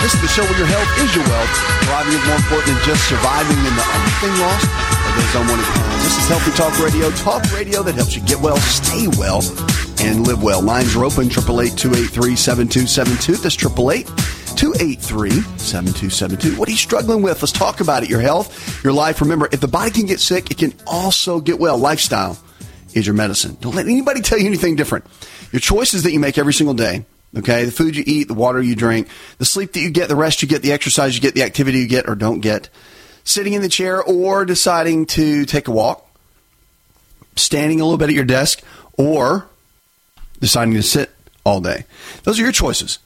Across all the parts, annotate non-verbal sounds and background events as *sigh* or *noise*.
This is the show where your health is your wealth. Thriving is more important than just surviving than the only thing lost or those unwanted plans. This is Healthy Talk Radio. Talk radio that helps you get well, stay well, and live well. Lines are open, 888-283-7272. That's 888-283-7272. What are you struggling with? Let's talk about it. Your health, your life. Remember, if the body can get sick, it can also get well. Lifestyle is your medicine. Don't let anybody tell you anything different. Your choices that you make every single day Okay. The food you eat, the water you drink, the sleep that you get, the rest you get, the exercise you get, the activity you get or don't get, sitting in the chair or deciding to take a walk, standing a little bit at your desk, or deciding to sit all day. Those are your choices.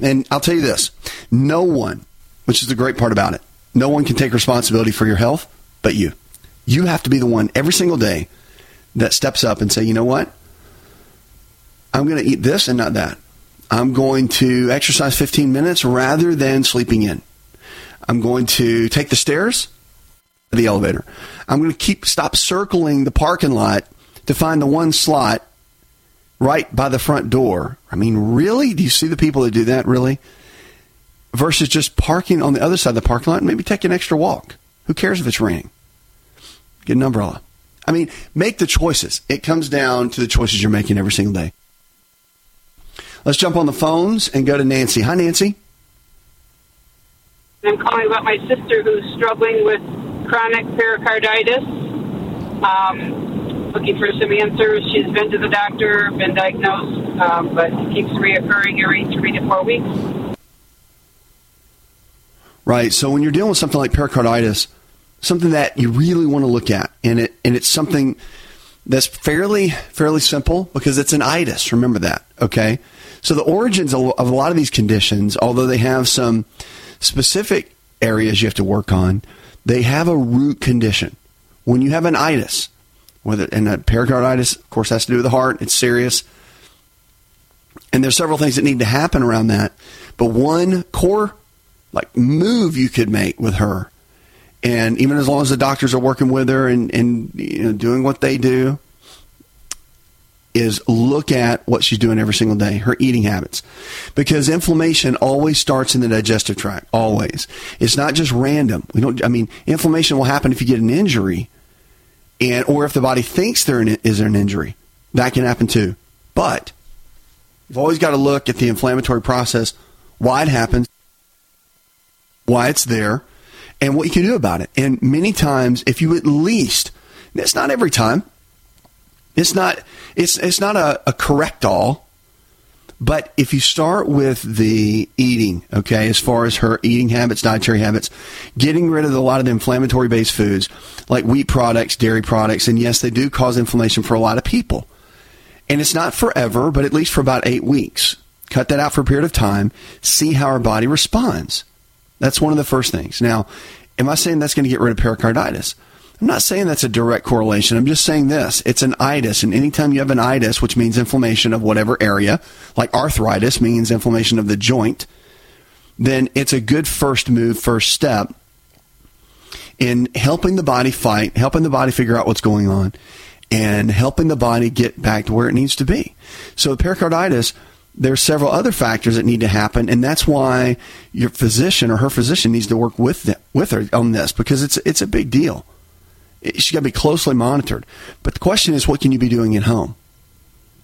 And I'll tell you this no one, which is the great part about it, no one can take responsibility for your health but you. You have to be the one every single day that steps up and say, you know what? I'm going to eat this and not that. I'm going to exercise 15 minutes rather than sleeping in. I'm going to take the stairs, the elevator. I'm going to keep stop circling the parking lot to find the one slot right by the front door. I mean, really? Do you see the people that do that? Really? Versus just parking on the other side of the parking lot and maybe take an extra walk. Who cares if it's raining? Get an umbrella. I mean, make the choices. It comes down to the choices you're making every single day. Let's jump on the phones and go to Nancy. Hi, Nancy. I'm calling about my sister who's struggling with chronic pericarditis. Um, looking for some answers. She's been to the doctor, been diagnosed, um, but it keeps reoccurring every three to four weeks. Right. So when you're dealing with something like pericarditis, something that you really want to look at, and it and it's something that's fairly fairly simple because it's an itis. Remember that, okay? So the origins of a lot of these conditions, although they have some specific areas you have to work on, they have a root condition. When you have an itis, whether and a pericarditis, of course, has to do with the heart. It's serious, and there's several things that need to happen around that. But one core like move you could make with her and even as long as the doctors are working with her and, and you know, doing what they do, is look at what she's doing every single day, her eating habits. Because inflammation always starts in the digestive tract, always. It's not just random. We don't, I mean, inflammation will happen if you get an injury and, or if the body thinks there is an injury. That can happen too. But you've always got to look at the inflammatory process, why it happens, why it's there, and what you can do about it. And many times, if you at least, it's not every time, it's not it's it's not a, a correct all, but if you start with the eating, okay, as far as her eating habits, dietary habits, getting rid of a lot of the inflammatory based foods like wheat products, dairy products, and yes, they do cause inflammation for a lot of people. And it's not forever, but at least for about eight weeks. Cut that out for a period of time, see how our body responds. That's one of the first things. Now, am I saying that's going to get rid of pericarditis? I'm not saying that's a direct correlation. I'm just saying this. It's an itis. And anytime you have an itis, which means inflammation of whatever area, like arthritis means inflammation of the joint, then it's a good first move, first step in helping the body fight, helping the body figure out what's going on, and helping the body get back to where it needs to be. So pericarditis there's several other factors that need to happen, and that's why your physician or her physician needs to work with them, with her on this because it's it's a big deal. She's got to be closely monitored. But the question is, what can you be doing at home?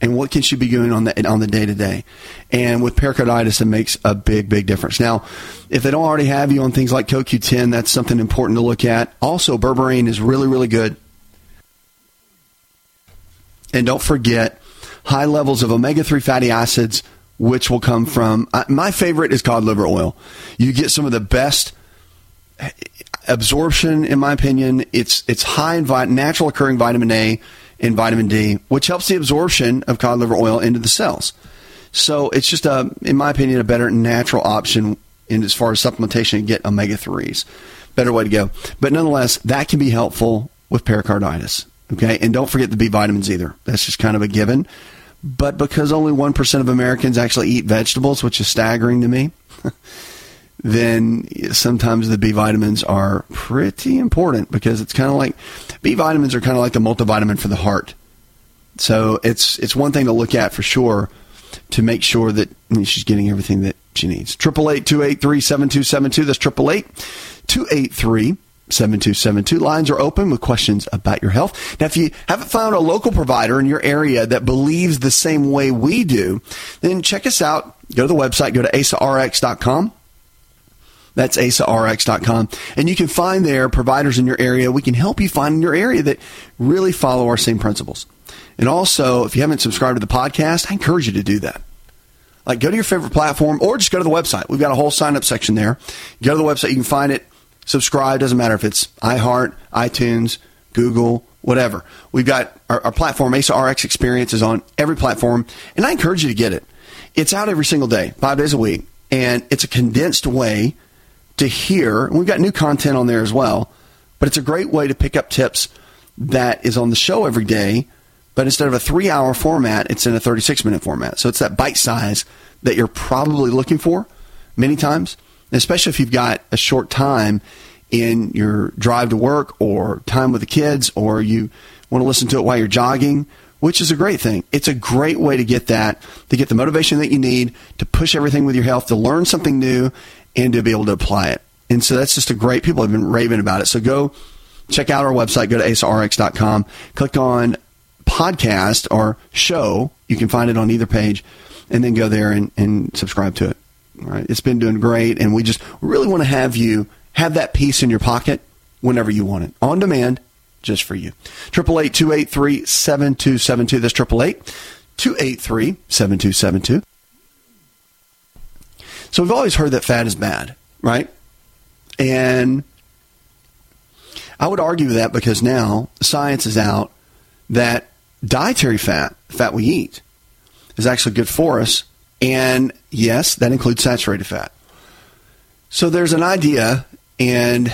and what can she be doing on the on the day to day? And with pericarditis, it makes a big, big difference. Now, if they don't already have you on things like CoQ10, that's something important to look at. Also, berberine is really, really good. And don't forget high levels of omega 3 fatty acids, which will come from uh, my favorite is cod liver oil. You get some of the best absorption, in my opinion. It's it's high in natural occurring vitamin A and vitamin D, which helps the absorption of cod liver oil into the cells. So it's just a, in my opinion, a better natural option in as far as supplementation and get omega threes. Better way to go. But nonetheless, that can be helpful with pericarditis. Okay, and don't forget the B vitamins either. That's just kind of a given. But because only one percent of Americans actually eat vegetables, which is staggering to me. *laughs* then sometimes the B vitamins are pretty important because it's kind of like B vitamins are kind of like the multivitamin for the heart. So it's it's one thing to look at for sure to make sure that she's getting everything that she needs. Triple eight two eight three seven two seven two. That's triple eight two eight three. 7272. Lines are open with questions about your health. Now, if you haven't found a local provider in your area that believes the same way we do, then check us out. Go to the website, go to asarx.com that's asarx.com. And you can find there providers in your area. We can help you find in your area that really follow our same principles. And also, if you haven't subscribed to the podcast, I encourage you to do that. Like, go to your favorite platform or just go to the website. We've got a whole sign up section there. Go to the website, you can find it. Subscribe, doesn't matter if it's iHeart, iTunes, Google, whatever. We've got our, our platform, ASARX Experience, is on every platform. And I encourage you to get it. It's out every single day, five days a week. And it's a condensed way to hear. We've got new content on there as well, but it's a great way to pick up tips that is on the show every day. But instead of a three hour format, it's in a 36 minute format. So it's that bite size that you're probably looking for many times, especially if you've got a short time in your drive to work or time with the kids or you want to listen to it while you're jogging, which is a great thing. It's a great way to get that, to get the motivation that you need, to push everything with your health, to learn something new, and to be able to apply it. And so that's just a great, people have been raving about it. So go check out our website, go to asarx.com, click on podcast or show. You can find it on either page and then go there and, and subscribe to it. All right. It's been doing great. And we just really want to have you have that piece in your pocket whenever you want it on demand just for you. 888 283 7272. That's 888 283 7272. So we've always heard that fat is bad, right? And I would argue that because now science is out that dietary fat, fat we eat, is actually good for us. And yes, that includes saturated fat. So there's an idea, and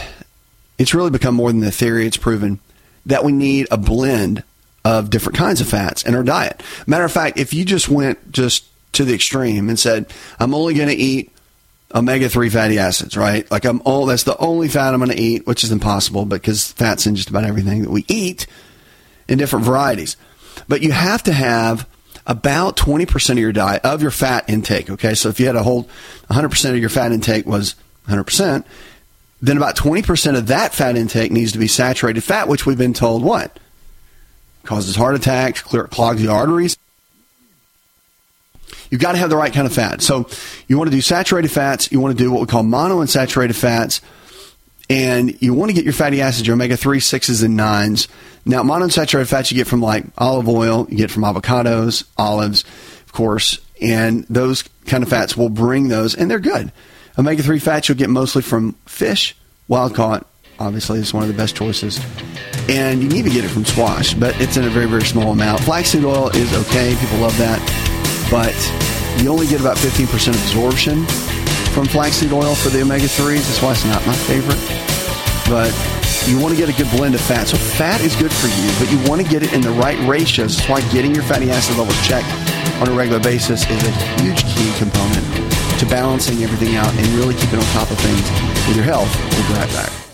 it's really become more than the theory, it's proven that we need a blend of different kinds of fats in our diet. Matter of fact, if you just went just to the extreme and said, I'm only going to eat omega 3 fatty acids, right? Like I'm all, that's the only fat I'm going to eat, which is impossible because fat's in just about everything that we eat in different varieties. But you have to have about 20% of your diet, of your fat intake, okay? So if you had a whole 100% of your fat intake was 100%, then about 20% of that fat intake needs to be saturated fat, which we've been told what? Causes heart attacks, clogs the arteries. You've got to have the right kind of fat. So you want to do saturated fats. You want to do what we call monounsaturated fats. And you want to get your fatty acids, your omega 3, 6s, and 9s. Now, monounsaturated fats you get from like olive oil, you get from avocados, olives, of course. And those kind of fats will bring those, and they're good. Omega 3 fats you'll get mostly from fish, wild caught, obviously, is one of the best choices. And you can even get it from squash, but it's in a very, very small amount. Flaxseed oil is okay. People love that but you only get about 15% absorption from flaxseed oil for the omega 3s. That's why it's not my favorite. But you want to get a good blend of fat. So fat is good for you, but you want to get it in the right ratios. That's why getting your fatty acid levels checked on a regular basis is a huge key component to balancing everything out and really keeping on top of things with your health. We'll be right back.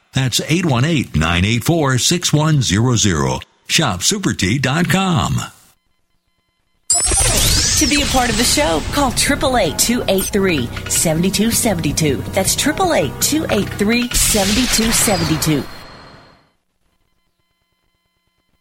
That's 818-984-6100. ShopSuperTea.com. To be a part of the show, call 888-283-7272. That's 888-283-7272.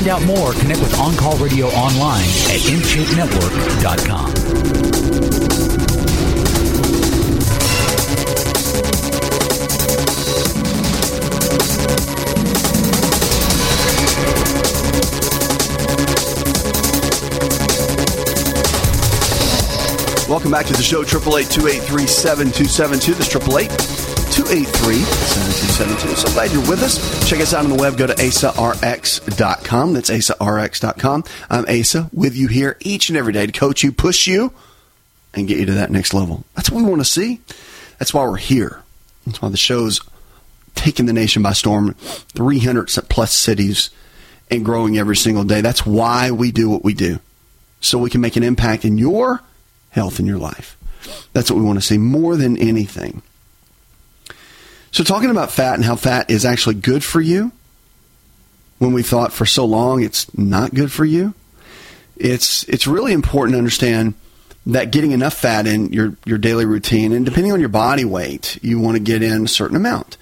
Find out more, connect with On Call Radio online at InShapeNetwork.com. Welcome back to the show, 888-283-7272. This 888-283-7272. So glad you're with us. Check us out on the web. Go to asarx.com. That's asarx.com. I'm Asa with you here each and every day to coach you, push you, and get you to that next level. That's what we want to see. That's why we're here. That's why the show's taking the nation by storm. 300 plus cities and growing every single day. That's why we do what we do. So we can make an impact in your health in your life. That's what we want to see more than anything. So, talking about fat and how fat is actually good for you, when we thought for so long it's not good for you, it's it's really important to understand that getting enough fat in your your daily routine, and depending on your body weight, you want to get in a certain amount.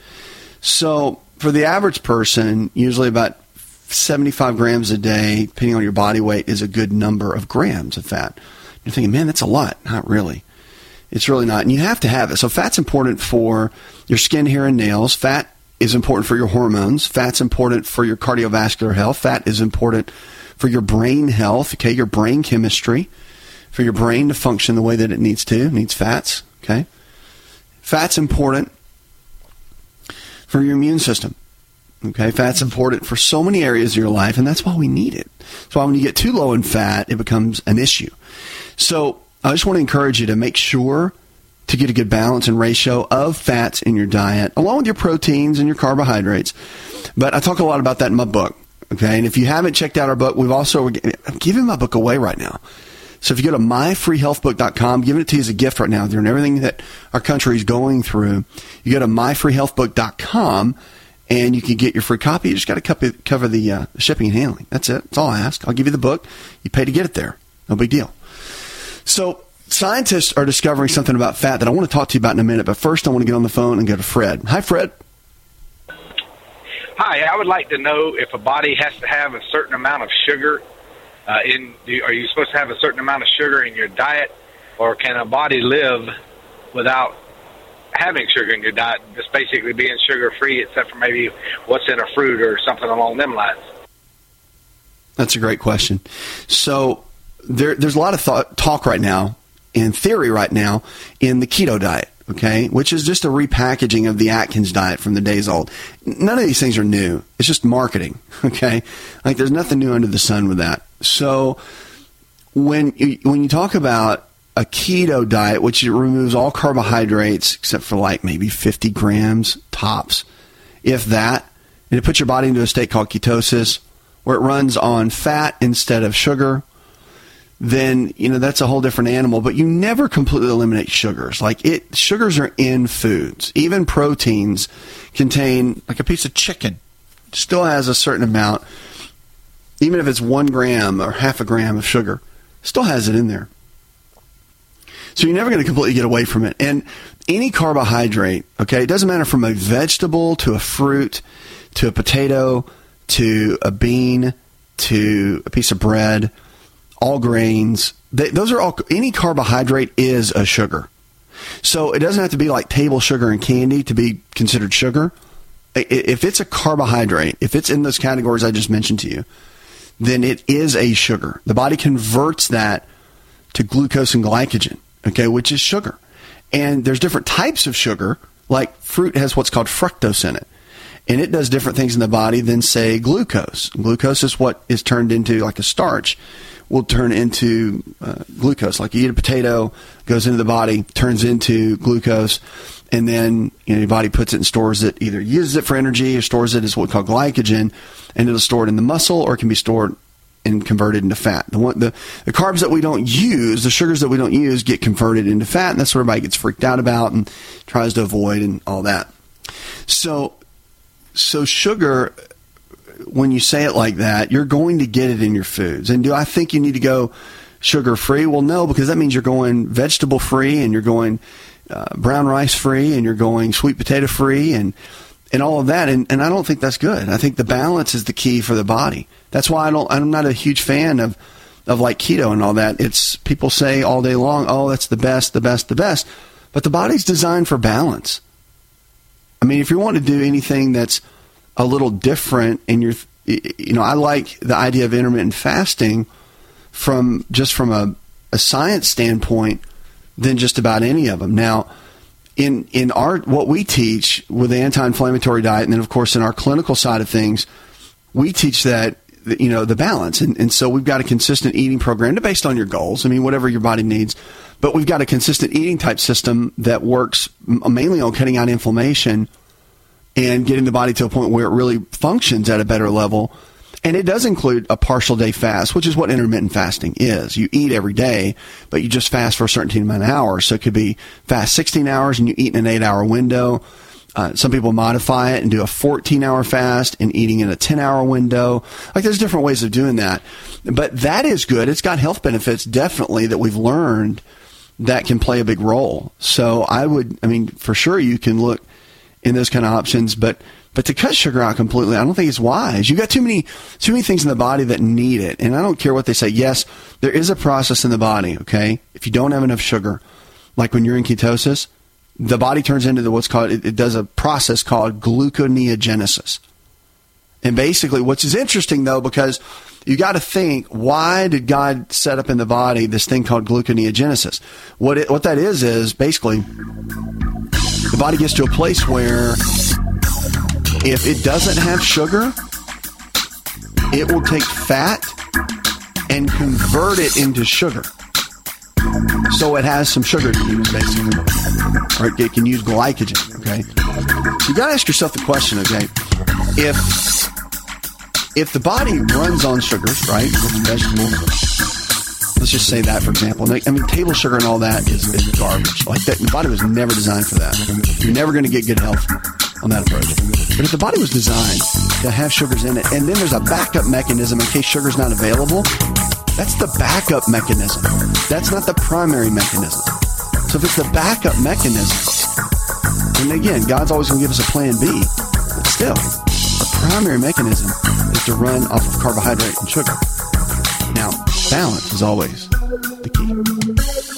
So, for the average person, usually about 75 grams a day, depending on your body weight, is a good number of grams of fat. You're thinking, man, that's a lot. Not really. It's really not. And you have to have it. So fat's important for your skin, hair, and nails. Fat is important for your hormones. Fat's important for your cardiovascular health. Fat is important for your brain health, okay, your brain chemistry, for your brain to function the way that it needs to. It needs fats, okay? Fat's important for your immune system. Okay, fat's important for so many areas of your life, and that's why we need it. That's why when you get too low in fat, it becomes an issue. So I just want to encourage you to make sure to get a good balance and ratio of fats in your diet, along with your proteins and your carbohydrates. But I talk a lot about that in my book. Okay, and if you haven't checked out our book, we've also I'm giving my book away right now. So if you go to myfreehealthbook.com, giving it to you as a gift right now during everything that our country is going through, you go to myfreehealthbook.com and you can get your free copy. You just got to cover the uh, shipping and handling. That's it. That's all I ask. I'll give you the book. You pay to get it there. No big deal. So scientists are discovering something about fat that I want to talk to you about in a minute. But first, I want to get on the phone and go to Fred. Hi, Fred. Hi, I would like to know if a body has to have a certain amount of sugar uh, in. Are you supposed to have a certain amount of sugar in your diet, or can a body live without having sugar in your diet, just basically being sugar free, except for maybe what's in a fruit or something along them lines? That's a great question. So there, there's a lot of thought, talk right now and theory right now in the keto diet, okay, which is just a repackaging of the Atkins diet from the days old. None of these things are new. It's just marketing, *laughs* okay? Like there's nothing new under the sun with that. So when you, when you talk about a keto diet, which removes all carbohydrates except for like maybe 50 grams tops, if that, and it puts your body into a state called ketosis, where it runs on fat instead of sugar, then you know that's a whole different animal. But you never completely eliminate sugars. Like it, sugars are in foods. Even proteins contain like a piece of chicken still has a certain amount, even if it's one gram or half a gram of sugar, still has it in there. So you're never going to completely get away from it. And any carbohydrate, okay, it doesn't matter from a vegetable to a fruit to a potato to a bean to a piece of bread all grains. They, those are all, any carbohydrate is a sugar. So it doesn't have to be like table sugar and candy to be considered sugar. If it's a carbohydrate, if it's in those categories I just mentioned to you, then it is a sugar. The body converts that to glucose and glycogen, okay, which is sugar. And there's different types of sugar, like fruit has what's called fructose in it. And it does different things in the body than, say, glucose. Glucose is what is turned into like a starch will turn into uh, glucose. Like you eat a potato, goes into the body, turns into glucose, and then you know, your body puts it and stores it, either uses it for energy or stores it as what we call glycogen, and it'll store it in the muscle or it can be stored and converted into fat. The, one, the, the carbs that we don't use, the sugars that we don't use, get converted into fat, and that's what everybody gets freaked out about and tries to avoid and all that. So, so sugar when you say it like that, you're going to get it in your foods. And do I think you need to go sugar free? Well, no, because that means you're going vegetable free and you're going uh, brown rice free and you're going sweet potato free and and all of that. And, and I don't think that's good. I think the balance is the key for the body. That's why I don't. I'm not a huge fan of of like keto and all that. It's people say all day long, oh, that's the best, the best, the best. But the body's designed for balance. I mean, if you want to do anything that's a little different and you're, you know, I like the idea of intermittent fasting from just from a, a science standpoint than just about any of them. Now, in in our what we teach with the anti-inflammatory diet, and then of course in our clinical side of things, we teach that you know the balance, and and so we've got a consistent eating program based on your goals. I mean, whatever your body needs, but we've got a consistent eating type system that works mainly on cutting out inflammation and getting the body to a point where it really functions at a better level. And it does include a partial day fast, which is what intermittent fasting is. You eat every day, but you just fast for a certain amount of hours. So it could be fast 16 hours and you eat in an eight hour window. Uh, some people modify it and do a 14 hour fast and eating in a 10 hour window. Like there's different ways of doing that. But that is good. It's got health benefits definitely that we've learned that can play a big role. So I would, I mean, for sure you can look in those kind of options, but but to cut sugar out completely, I don't think it's wise. You've got too many too many things in the body that need it, and I don't care what they say. Yes, there is a process in the body. Okay, if you don't have enough sugar, like when you're in ketosis, the body turns into the, what's called it, it does a process called gluconeogenesis. And basically, which is interesting though, because you got to think, why did God set up in the body this thing called gluconeogenesis? What it, what that is is basically the body gets to a place where if it doesn't have sugar, it will take fat and convert it into sugar. So it has some sugar to use, basically. Or it can use glycogen, okay? You got to ask yourself the question, okay? If if the body runs on sugars, right, vegetables, let's just say that for example. I mean, table sugar and all that is, is garbage. Like that, the body was never designed for that. You're never going to get good health on that approach. But if the body was designed to have sugars in it, and then there's a backup mechanism in case sugar's not available, that's the backup mechanism. That's not the primary mechanism. So if it's the backup mechanism, and again, God's always going to give us a plan B, but still, the primary mechanism is to run off of carbohydrate and sugar. Now, balance is always the key.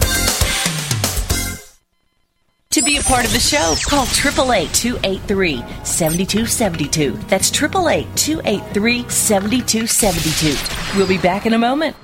To be a part of the show, call 888-283-7272. That's 888-283-7272. We'll be back in a moment.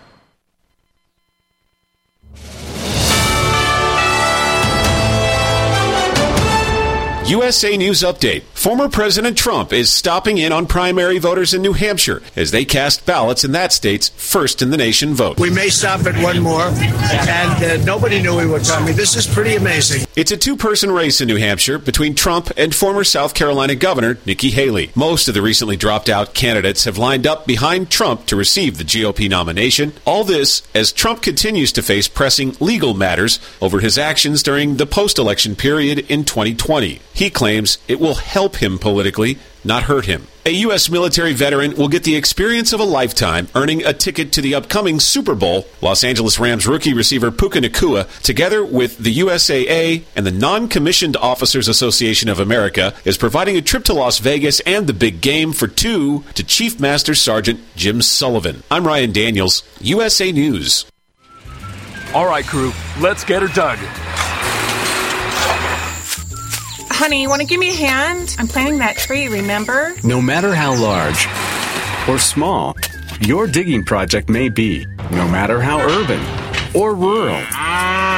USA News Update. Former President Trump is stopping in on primary voters in New Hampshire as they cast ballots in that state's first in the nation vote. We may stop at one more, and uh, nobody knew we were coming. This is pretty amazing. It's a two person race in New Hampshire between Trump and former South Carolina Governor Nikki Haley. Most of the recently dropped out candidates have lined up behind Trump to receive the GOP nomination. All this as Trump continues to face pressing legal matters over his actions during the post election period in 2020. He claims it will help him politically, not hurt him. A U.S. military veteran will get the experience of a lifetime, earning a ticket to the upcoming Super Bowl. Los Angeles Rams rookie receiver Puka Nacua, together with the USAA and the Non Commissioned Officers Association of America, is providing a trip to Las Vegas and the big game for two to Chief Master Sergeant Jim Sullivan. I'm Ryan Daniels, USA News. All right, crew, let's get her dug. Honey, you want to give me a hand? I'm planting that tree, remember? No matter how large or small your digging project may be, no matter how urban or rural,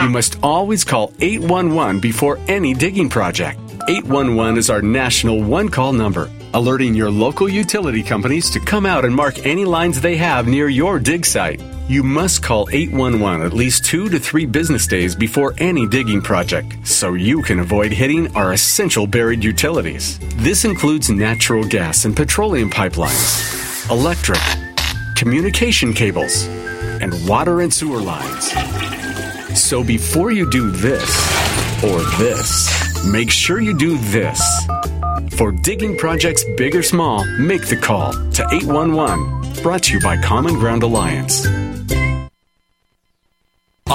you must always call 811 before any digging project. 811 is our national one call number, alerting your local utility companies to come out and mark any lines they have near your dig site. You must call 811 at least two to three business days before any digging project so you can avoid hitting our essential buried utilities. This includes natural gas and petroleum pipelines, electric, communication cables, and water and sewer lines. So before you do this or this, make sure you do this. For digging projects big or small, make the call to 811. Brought to you by Common Ground Alliance.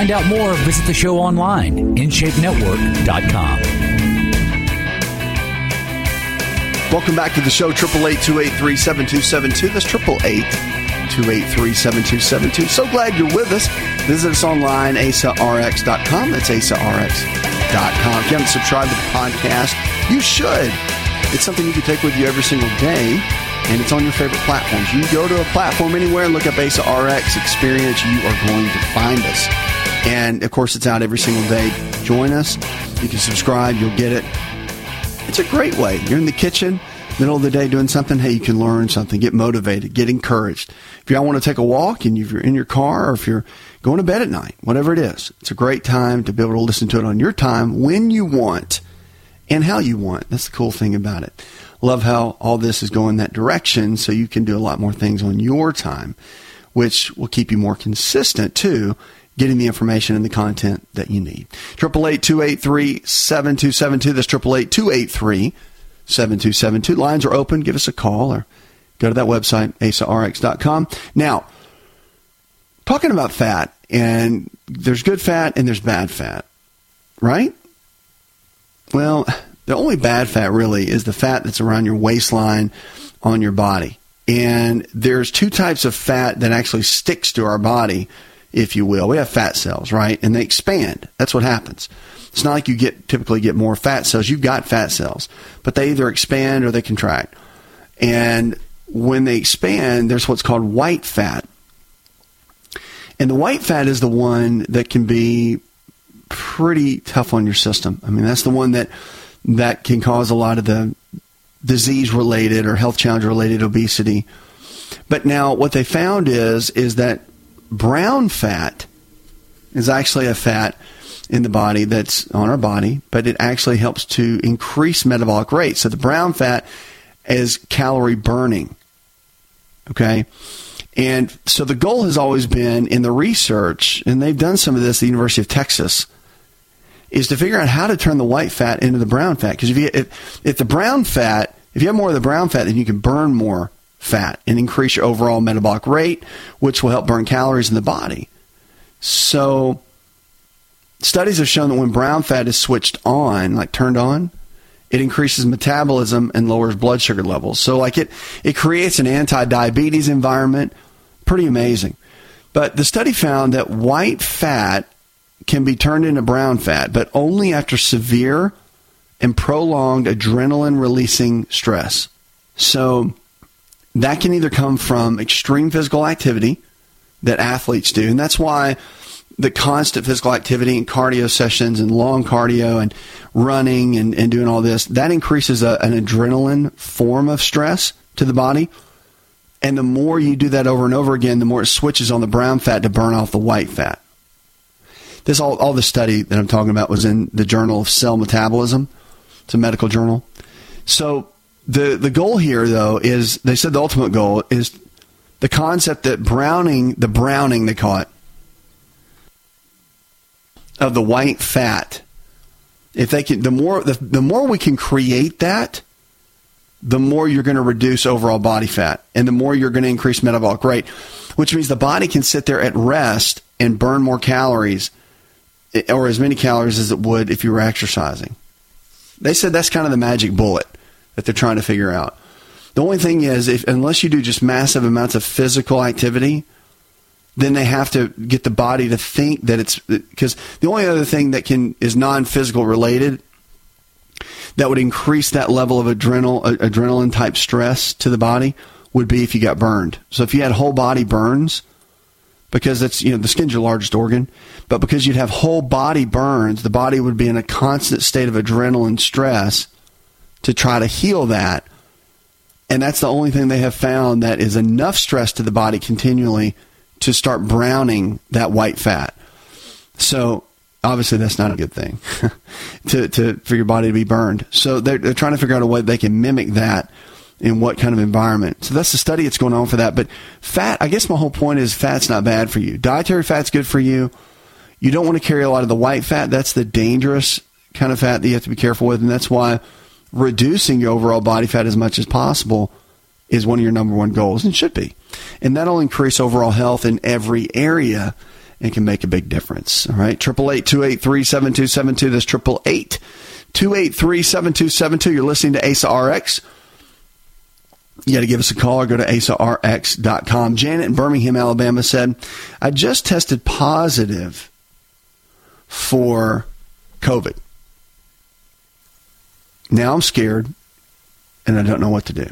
Find out more, visit the show online, InShapeNetwork.com. Welcome back to the show, 888-283-7272. That's 888-283-7272. So glad you're with us. Visit us online, asarx.com. That's asarx.com. If you haven't subscribed to the podcast, you should. It's something you can take with you every single day, and it's on your favorite platforms. You go to a platform anywhere and look up Asa RX Experience. You are going to find us. And, of course, it's out every single day. Join us. You can subscribe. You'll get it. It's a great way. You're in the kitchen, middle of the day doing something. Hey, you can learn something, get motivated, get encouraged. If y'all want to take a walk and if you're in your car or if you're going to bed at night, whatever it is, it's a great time to be able to listen to it on your time when you want and how you want. That's the cool thing about it. Love how all this is going that direction so you can do a lot more things on your time, which will keep you more consistent too getting the information and the content that you need. 888-283-7272. That's 888-283-7272. Lines are open. Give us a call or go to that website, asarx.com. Now, talking about fat, and there's good fat and there's bad fat, right? Well, the only bad fat really is the fat that's around your waistline on your body. And there's two types of fat that actually sticks to our body if you will. We have fat cells, right? And they expand. That's what happens. It's not like you get typically get more fat cells. You've got fat cells, but they either expand or they contract. And when they expand, there's what's called white fat. And the white fat is the one that can be pretty tough on your system. I mean, that's the one that that can cause a lot of the disease related or health challenge related obesity. But now what they found is is that brown fat is actually a fat in the body that's on our body, but it actually helps to increase metabolic rate. So the brown fat is calorie burning. Okay? And so the goal has always been in the research, and they've done some of this at the University of Texas, is to figure out how to turn the white fat into the brown fat. Because if, you, if, if the brown fat, if you have more of the brown fat, then you can burn more fat and increase your overall metabolic rate, which will help burn calories in the body. So studies have shown that when brown fat is switched on, like turned on, it increases metabolism and lowers blood sugar levels. So like it it creates an anti-diabetes environment. Pretty amazing. But the study found that white fat can be turned into brown fat, but only after severe and prolonged adrenaline releasing stress. So that can either come from extreme physical activity that athletes do, and that's why the constant physical activity and cardio sessions and long cardio and running and, and doing all this, that increases a, an adrenaline form of stress to the body. And the more you do that over and over again, the more it switches on the brown fat to burn off the white fat. This all, all the study that I'm talking about was in the Journal of Cell Metabolism. It's a medical journal. So the the goal here though is they said the ultimate goal is the concept that browning the browning they call it of the white fat. If they can, the more the, the more we can create that, the more you're going to reduce overall body fat, and the more you're going to increase metabolic rate, which means the body can sit there at rest and burn more calories, eh, or as many calories as it would if you were exercising. They said that's kind of the magic bullet that they're trying to figure out. The only thing is, if unless you do just massive amounts of physical activity, then they have to get the body to think that it's because the only other thing that can is non-physical related that would increase that level of adrenal adrenaline type stress to the body would be if you got burned. So if you had whole body burns, because it's you know the skin's your largest organ, but because you'd have whole body burns, the body would be in a constant state of adrenaline stress to try to heal that. And that's the only thing they have found that is enough stress to the body continually to start browning that white fat. So obviously that's not a good thing *laughs* to, to for your body to be burned. So they're, they're trying to figure out a way they can mimic that in what kind of environment. So that's the study that's going on for that. But fat, I guess my whole point is fat's not bad for you. Dietary fat's good for you. You don't want to carry a lot of the white fat. That's the dangerous kind of fat that you have to be careful with. And that's why reducing your overall body fat as much as possible is one of your number one goals and should be. And that'll increase overall health in every area and can make a big difference. All right. Triple eight two eight three seven two seven two. That's triple eight two eight three seven two seven two. You're listening to ASA RX. You got to give us a call or go to asarx.com. Janet in Birmingham, Alabama said, I just tested positive for COVID. Now I'm scared and I don't know what to do.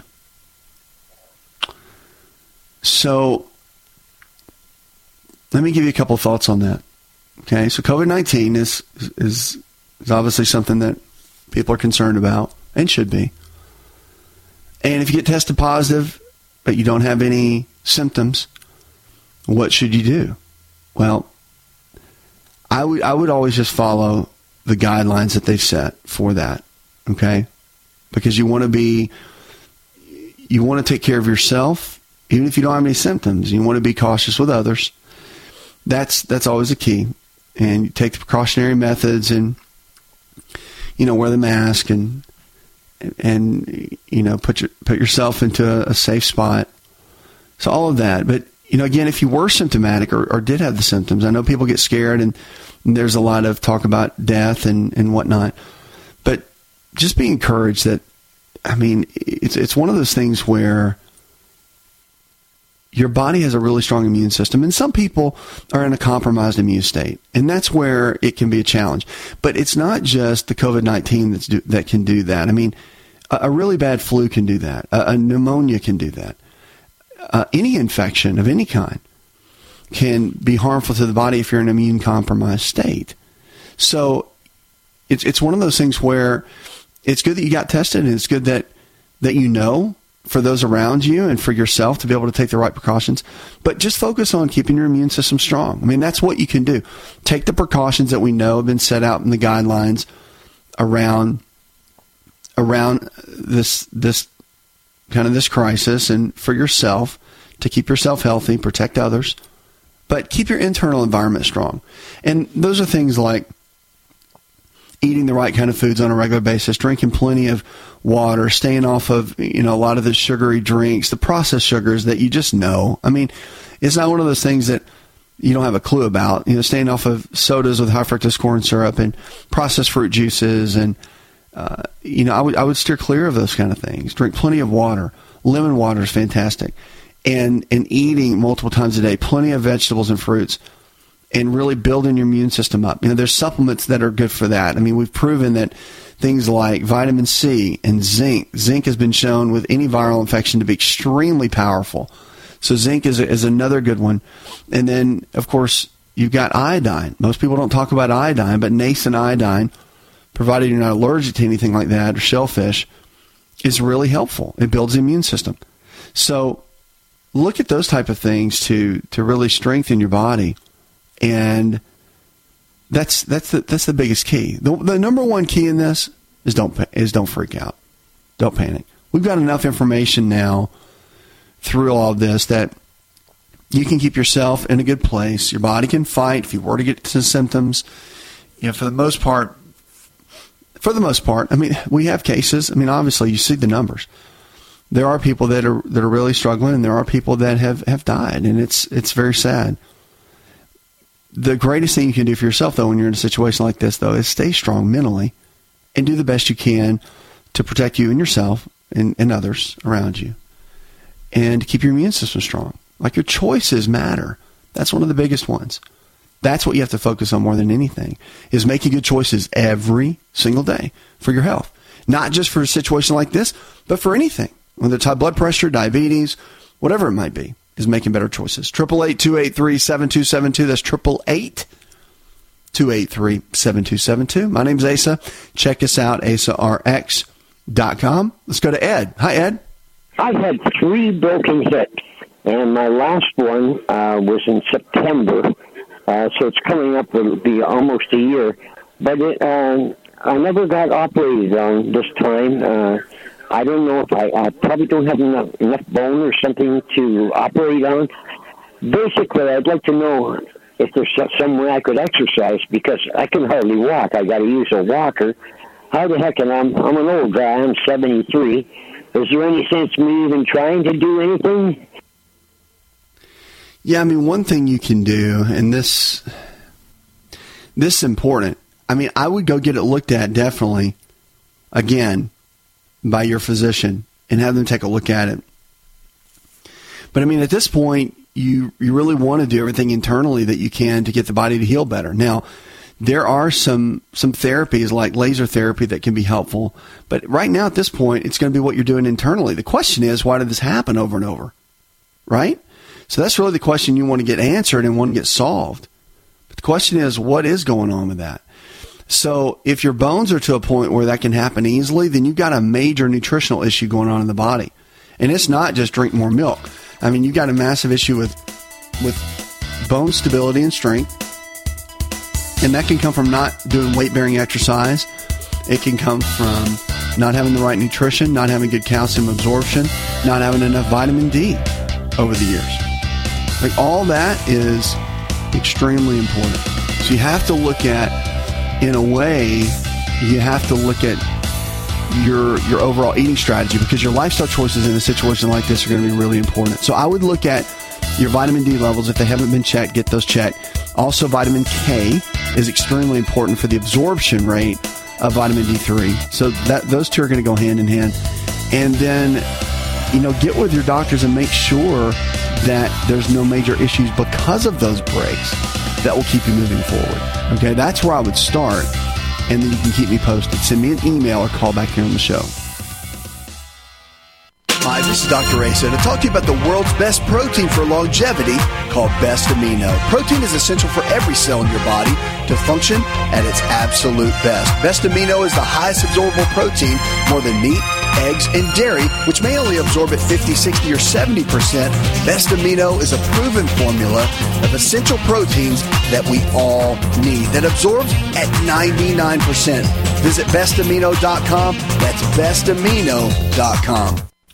So let me give you a couple thoughts on that. Okay, so COVID nineteen is is is obviously something that people are concerned about and should be. And if you get tested positive, but you don't have any symptoms, what should you do? Well, I would I would always just follow the guidelines that they've set for that. Okay, because you want to be you want to take care of yourself even if you don't have any symptoms. You want to be cautious with others. That's that's always a key. And you take the precautionary methods and you know wear the mask and and you know put your, put yourself into a, a safe spot. So all of that, but you know again, if you were symptomatic or, or did have the symptoms, I know people get scared and, and there's a lot of talk about death and and whatnot. But just be encouraged that I mean it's it's one of those things where your body has a really strong immune system, and some people are in a compromised immune state, and that's where it can be a challenge. But it's not just the COVID nineteen that's do, that can do that. I mean, a, a, really bad flu can do that. A, a pneumonia can do that. Uh, any infection of any kind can be harmful to the body if you're in an immune compromised state. So it's it's one of those things where it's good that you got tested, and it's good that that you know for those around you and for yourself to be able to take the right precautions. But just focus on keeping your immune system strong. I mean, that's what you can do. Take the precautions that we know have been set out in the guidelines around around this this kind of this crisis and for yourself to keep yourself healthy, protect others, but keep your internal environment strong. And those are things like eating the right kind of foods on a regular basis, drinking plenty of water, staying off of, you know, a lot of the sugary drinks, the processed sugars that you just know. I mean, it's not one of those things that you don't have a clue about. You know, staying off of sodas with high fructose corn syrup and processed fruit juices and uh, you know, I would I would steer clear of those kind of things. Drink plenty of water. Lemon water is fantastic, and and eating multiple times a day, plenty of vegetables and fruits, and really building your immune system up. You know, there's supplements that are good for that. I mean, we've proven that things like vitamin C and zinc. Zinc has been shown with any viral infection to be extremely powerful. So zinc is is another good one, and then of course you've got iodine. Most people don't talk about iodine, but nascent iodine provided you're not allergic to anything like that or shellfish, is really helpful. It builds the immune system. So look at those type of things to to really strengthen your body, and that's that's the that's the biggest key. The, the number one key in this is don't is don't freak out, don't panic. We've got enough information now through all of this that you can keep yourself in a good place. Your body can fight if you were to get to symptoms. You know, for the most part, for the most part. I mean, we have cases. I mean, obviously, you see the numbers. There are people that are that are really struggling, and there are people that have have died, and it's it's very sad. The greatest thing you can do for yourself, though, when you're in a situation like this, though, is stay strong mentally and do the best you can to protect you and yourself and, and others around you, and keep your immune system strong. Like your choices matter. That's one of the biggest ones. That's what you have to focus on more than anything is making good choices every single day for your health. Not just for a situation like this, but for anything. Whether it's high blood pressure, diabetes, whatever it might be, is making better choices. 888-283-7272. That's 888 283 7272. My name's Asa. Check us out, asarx.com. Let's go to Ed. Hi, Ed. I've had three broken hips, and my last one uh, was in September uh, so it's coming up to be almost a year. But it, uh, I never got operated on this time. Uh, I don't know if I, I probably don't have enough, enough bone or something to operate on. Basically, I'd like to know if there's some way I could exercise because I can hardly walk. I got to use a walker. How the heck? And I'm I'm an old guy. I'm 73. Is there any sense me even trying to do anything? Yeah, I mean, one thing you can do, and this this is important. I mean, I would go get it looked at definitely again by your physician and have them take a look at it. But I mean, at this point, you you really want to do everything internally that you can to get the body to heal better. Now, there are some some therapies like laser therapy that can be helpful, but right now at this point, it's going to be what you're doing internally. The question is, why did this happen over and over? Right? So that's really the question you want to get answered and want to get solved. But the question is, what is going on with that? So if your bones are to a point where that can happen easily, then you've got a major nutritional issue going on in the body. And it's not just drink more milk. I mean, you've got a massive issue with with bone stability and strength. And that can come from not doing weight bearing exercise. It can come from not having the right nutrition, not having good calcium absorption, not having enough vitamin D over the years. Like all that is extremely important. So you have to look at, in a way, you have to look at your your overall eating strategy because your lifestyle choices in a situation like this are going to be really important. So I would look at your vitamin D levels if they haven't been checked, get those checked. Also, vitamin K is extremely important for the absorption rate of vitamin D3. So that those two are going to go hand in hand. And then, you know, get with your doctors and make sure that there's no major issues because of those breaks that will keep you moving forward. Okay, that's where I would start. And then you can keep me posted. Send me an email or call back here on the show. Hi, this is Dr. Asa to talk to you about the world's best protein for longevity called Best Amino. Protein is essential for every cell in your body to function at its absolute best. Best Amino is the highest absorbable protein, more than meat eggs, and dairy, which may only absorb at 50, 60, or 70%, Best Amino is a proven formula of essential proteins that we all need that absorbs at 99%. Visit bestamino.com. That's bestamino.com.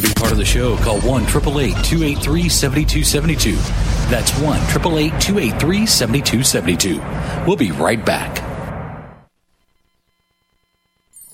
To be part of the show, call 1 888 283 7272. That's 1 888 283 7272. We'll be right back.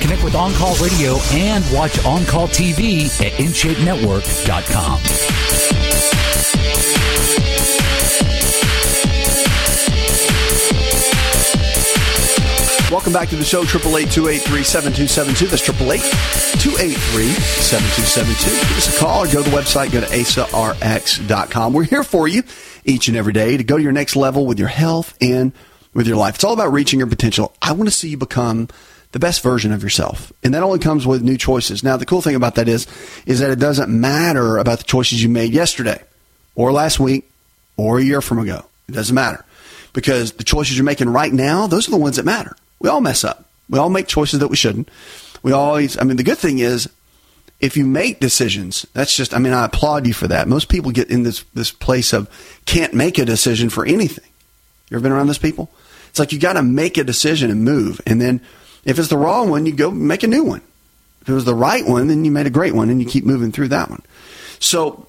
Connect with On Call Radio and watch On Call TV at InShapeNetwork.com. Welcome back to the show, 888-283-7272. That's 888-283-7272. Give us a call or go to the website, go to asarx.com. We're here for you each and every day to go to your next level with your health and with your life. It's all about reaching your potential. I want to see you become the best version of yourself. And that only comes with new choices. Now, the cool thing about that is, is that it doesn't matter about the choices you made yesterday or last week or a year from ago. It doesn't matter because the choices you're making right now, those are the ones that matter. We all mess up. We all make choices that we shouldn't. We always, I mean, the good thing is if you make decisions, that's just, I mean, I applaud you for that. Most people get in this, this place of can't make a decision for anything. You ever been around those people? It's like you got to make a decision and move. And then if it's the wrong one, you go make a new one. If it was the right one, then you made a great one and you keep moving through that one. So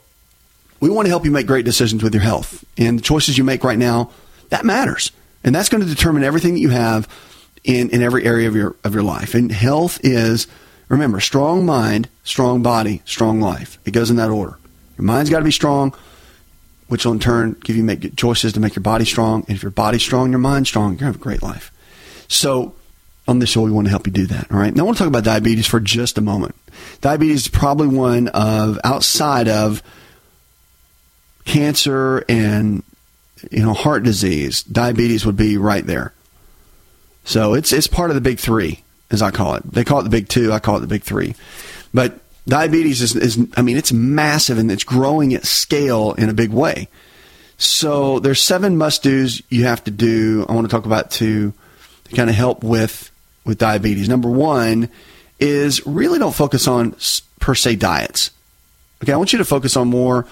we want to help you make great decisions with your health. And the choices you make right now, that matters. And that's going to determine everything that you have in, in every area of your of your life. And health is remember, strong mind, strong body, strong life. It goes in that order. Your mind's got to be strong, which will in turn give you make choices to make your body strong. And if your body's strong, your mind's strong, you're gonna have a great life. So on this show, we want to help you do that. All right. Now I want to talk about diabetes for just a moment. Diabetes is probably one of outside of cancer and you know heart disease. Diabetes would be right there. So it's it's part of the big three, as I call it. They call it the big two. I call it the big three. But diabetes is, is I mean, it's massive and it's growing at scale in a big way. So there's seven must dos you have to do. I want to talk about to, to kind of help with with diabetes. Number one is really don't focus on per se diets. Okay, I want you to focus on more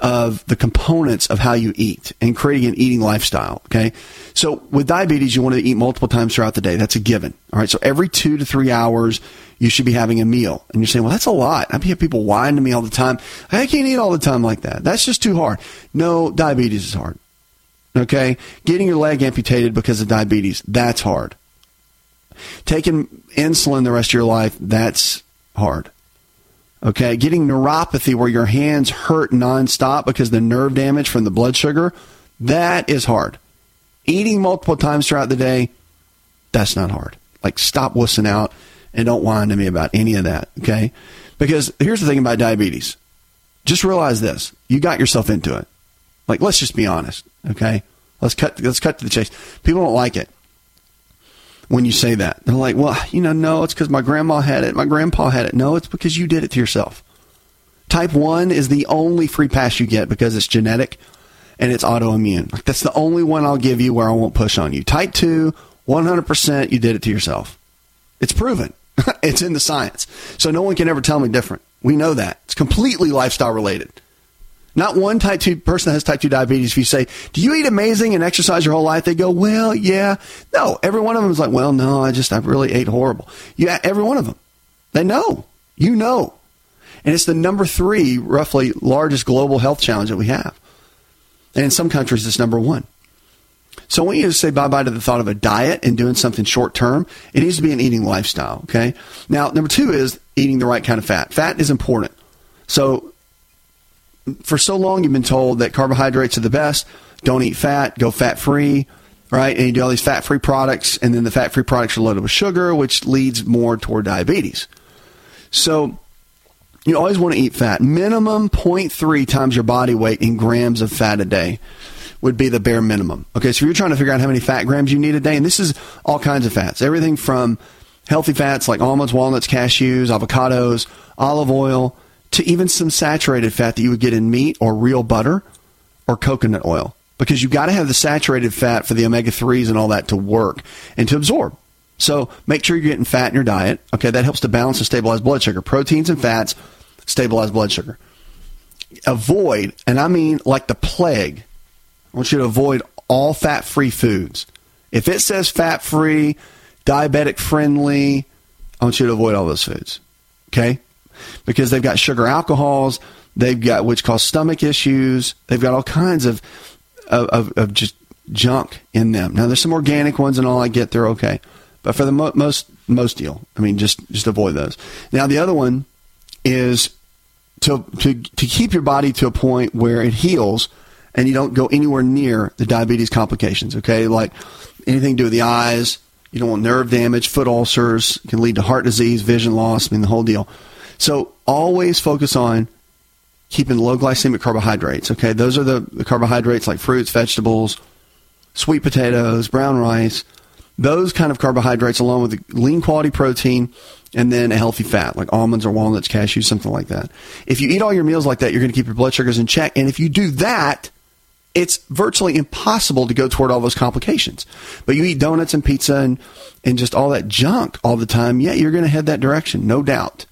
of the components of how you eat and creating an eating lifestyle. Okay. So with diabetes, you want to eat multiple times throughout the day. That's a given. All right. So every two to three hours, you should be having a meal. And you're saying, well, that's a lot. I hear people whine to me all the time. I can't eat all the time like that. That's just too hard. No, diabetes is hard. Okay. Getting your leg amputated because of diabetes, that's hard. Taking insulin the rest of your life, that's hard. Okay, getting neuropathy where your hands hurt nonstop because the nerve damage from the blood sugar, that is hard. Eating multiple times throughout the day, that's not hard. Like stop wussing out and don't whine to me about any of that. Okay, because here's the thing about diabetes. Just realize this: you got yourself into it. Like let's just be honest. Okay, let's cut let's cut to the chase. People don't like it when you say that. They're like, well, you know, no, it's because my grandma had it, my grandpa had it. No, it's because you did it to yourself. Type 1 is the only free pass you get because it's genetic and it's autoimmune. That's the only one I'll give you where I won't push on you. Type 2, 100% you did it to yourself. It's proven. *laughs* it's in the science. So no one can ever tell me different. We know that. It's completely lifestyle related. Not one type 2 person that has type 2 diabetes, if you say, Do you eat amazing and exercise your whole life? They go, Well, yeah. No, every one of them is like, Well, no, I just, I really ate horrible. Yeah, every one of them. They know. You know. And it's the number three, roughly, largest global health challenge that we have. And in some countries, it's number one. So I want you to say bye bye to the thought of a diet and doing something short term. It needs to be an eating lifestyle, okay? Now, number two is eating the right kind of fat. Fat is important. So for so long you've been told that carbohydrates are the best. Don't eat fat. Go fat free. Right, and you do all these fat-free products, and then the fat-free products are loaded with sugar, which leads more toward diabetes. So, you always want to eat fat. Minimum 0.3 times your body weight in grams of fat a day would be the bare minimum. Okay, so you're trying to figure out how many fat grams you need a day, and this is all kinds of fats, everything from healthy fats like almonds, walnuts, cashews, avocados, olive oil, to even some saturated fat that you would get in meat or real butter or coconut oil because you've got to have the saturated fat for the omega 3s and all that to work and to absorb. So make sure you're getting fat in your diet. Okay, that helps to balance and stabilize blood sugar. Proteins and fats stabilize blood sugar. Avoid, and I mean like the plague, I want you to avoid all fat free foods. If it says fat free, diabetic friendly, I want you to avoid all those foods. Okay? Because they've got sugar alcohols, they've got which cause stomach issues, they've got all kinds of of, of just junk in them. Now there's some organic ones and all I get they're okay, but for the mo- most Most deal. I mean, just just avoid those. Now the other one is to to to keep your body to a point where it heals and you don't go anywhere near the diabetes complications. Okay, like anything to do with the eyes. You don't want nerve damage, foot ulcers can lead to heart disease, vision loss. I mean, the whole deal. So always focus on keeping low glycemic carbohydrates. Okay, those are the, the carbohydrates like fruits, vegetables, sweet potatoes, brown rice. Those kind of carbohydrates, along with lean quality protein, and then a healthy fat like almonds or walnuts, cashews, something like that. If you eat all your meals like that, you're going to keep your blood sugars in check. And if you do that, it's virtually impossible to go toward all those complications. But you eat donuts and pizza and, and just all that junk all the time, yeah, you're going to head that direction, no doubt.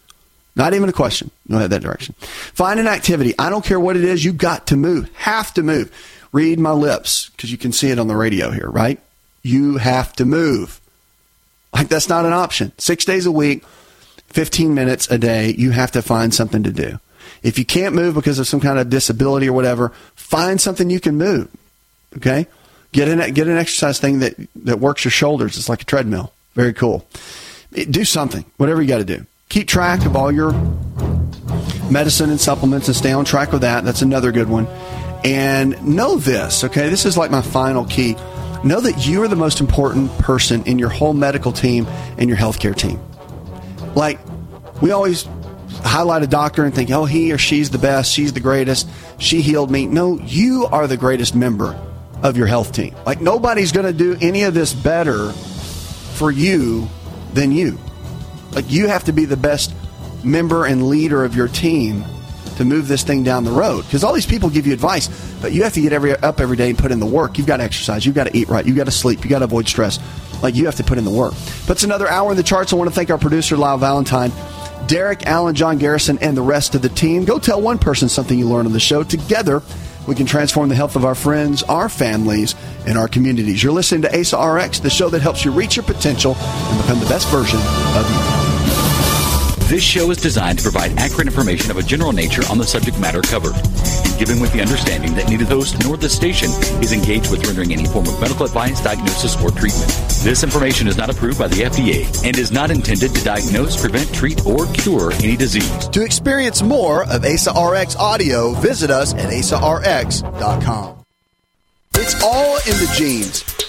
Not even a question. You'll head that direction. Find an activity. I don't care what it is, you got to move. Have to move. Read my lips, because you can see it on the radio here, right? You have to move. Like that's not an option. Six days a week, 15 minutes a day, you have to find something to do. If you can't move because of some kind of disability or whatever, find something you can move. Okay? Get an, get an exercise thing that, that works your shoulders. It's like a treadmill. Very cool. Do something, whatever you got to do. Keep track of all your medicine and supplements and stay on track with that. That's another good one. And know this, okay? This is like my final key. Know that you are the most important person in your whole medical team and your healthcare team. Like, we always highlight a doctor and think, oh, he or she's the best, she's the greatest, she healed me. No, you are the greatest member of your health team. Like, nobody's going to do any of this better for you than you. Like, you have to be the best member and leader of your team to move this thing down the road. Because all these people give you advice, but you have to get every up every day and put in the work. You've got to exercise. You've got to eat right. You've got to sleep. You've got to avoid stress. Like you have to put in the work. But it's another hour in the charts. I want to thank our producer, Lyle Valentine, Derek, Allen, John Garrison, and the rest of the team. Go tell one person something you learned on the show. Together, we can transform the health of our friends, our families, and our communities. You're listening to ASA RX, the show that helps you reach your potential and become the best version of you. This show is designed to provide accurate information of a general nature on the subject matter covered, and given with the understanding that neither the host nor the station is engaged with rendering any form of medical advice, diagnosis, or treatment. This information is not approved by the FDA and is not intended to diagnose, prevent, treat, or cure any disease. To experience more of ASA RX audio, visit us at asarx.com. It's all in the genes.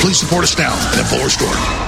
Please support us now at Fuller Store.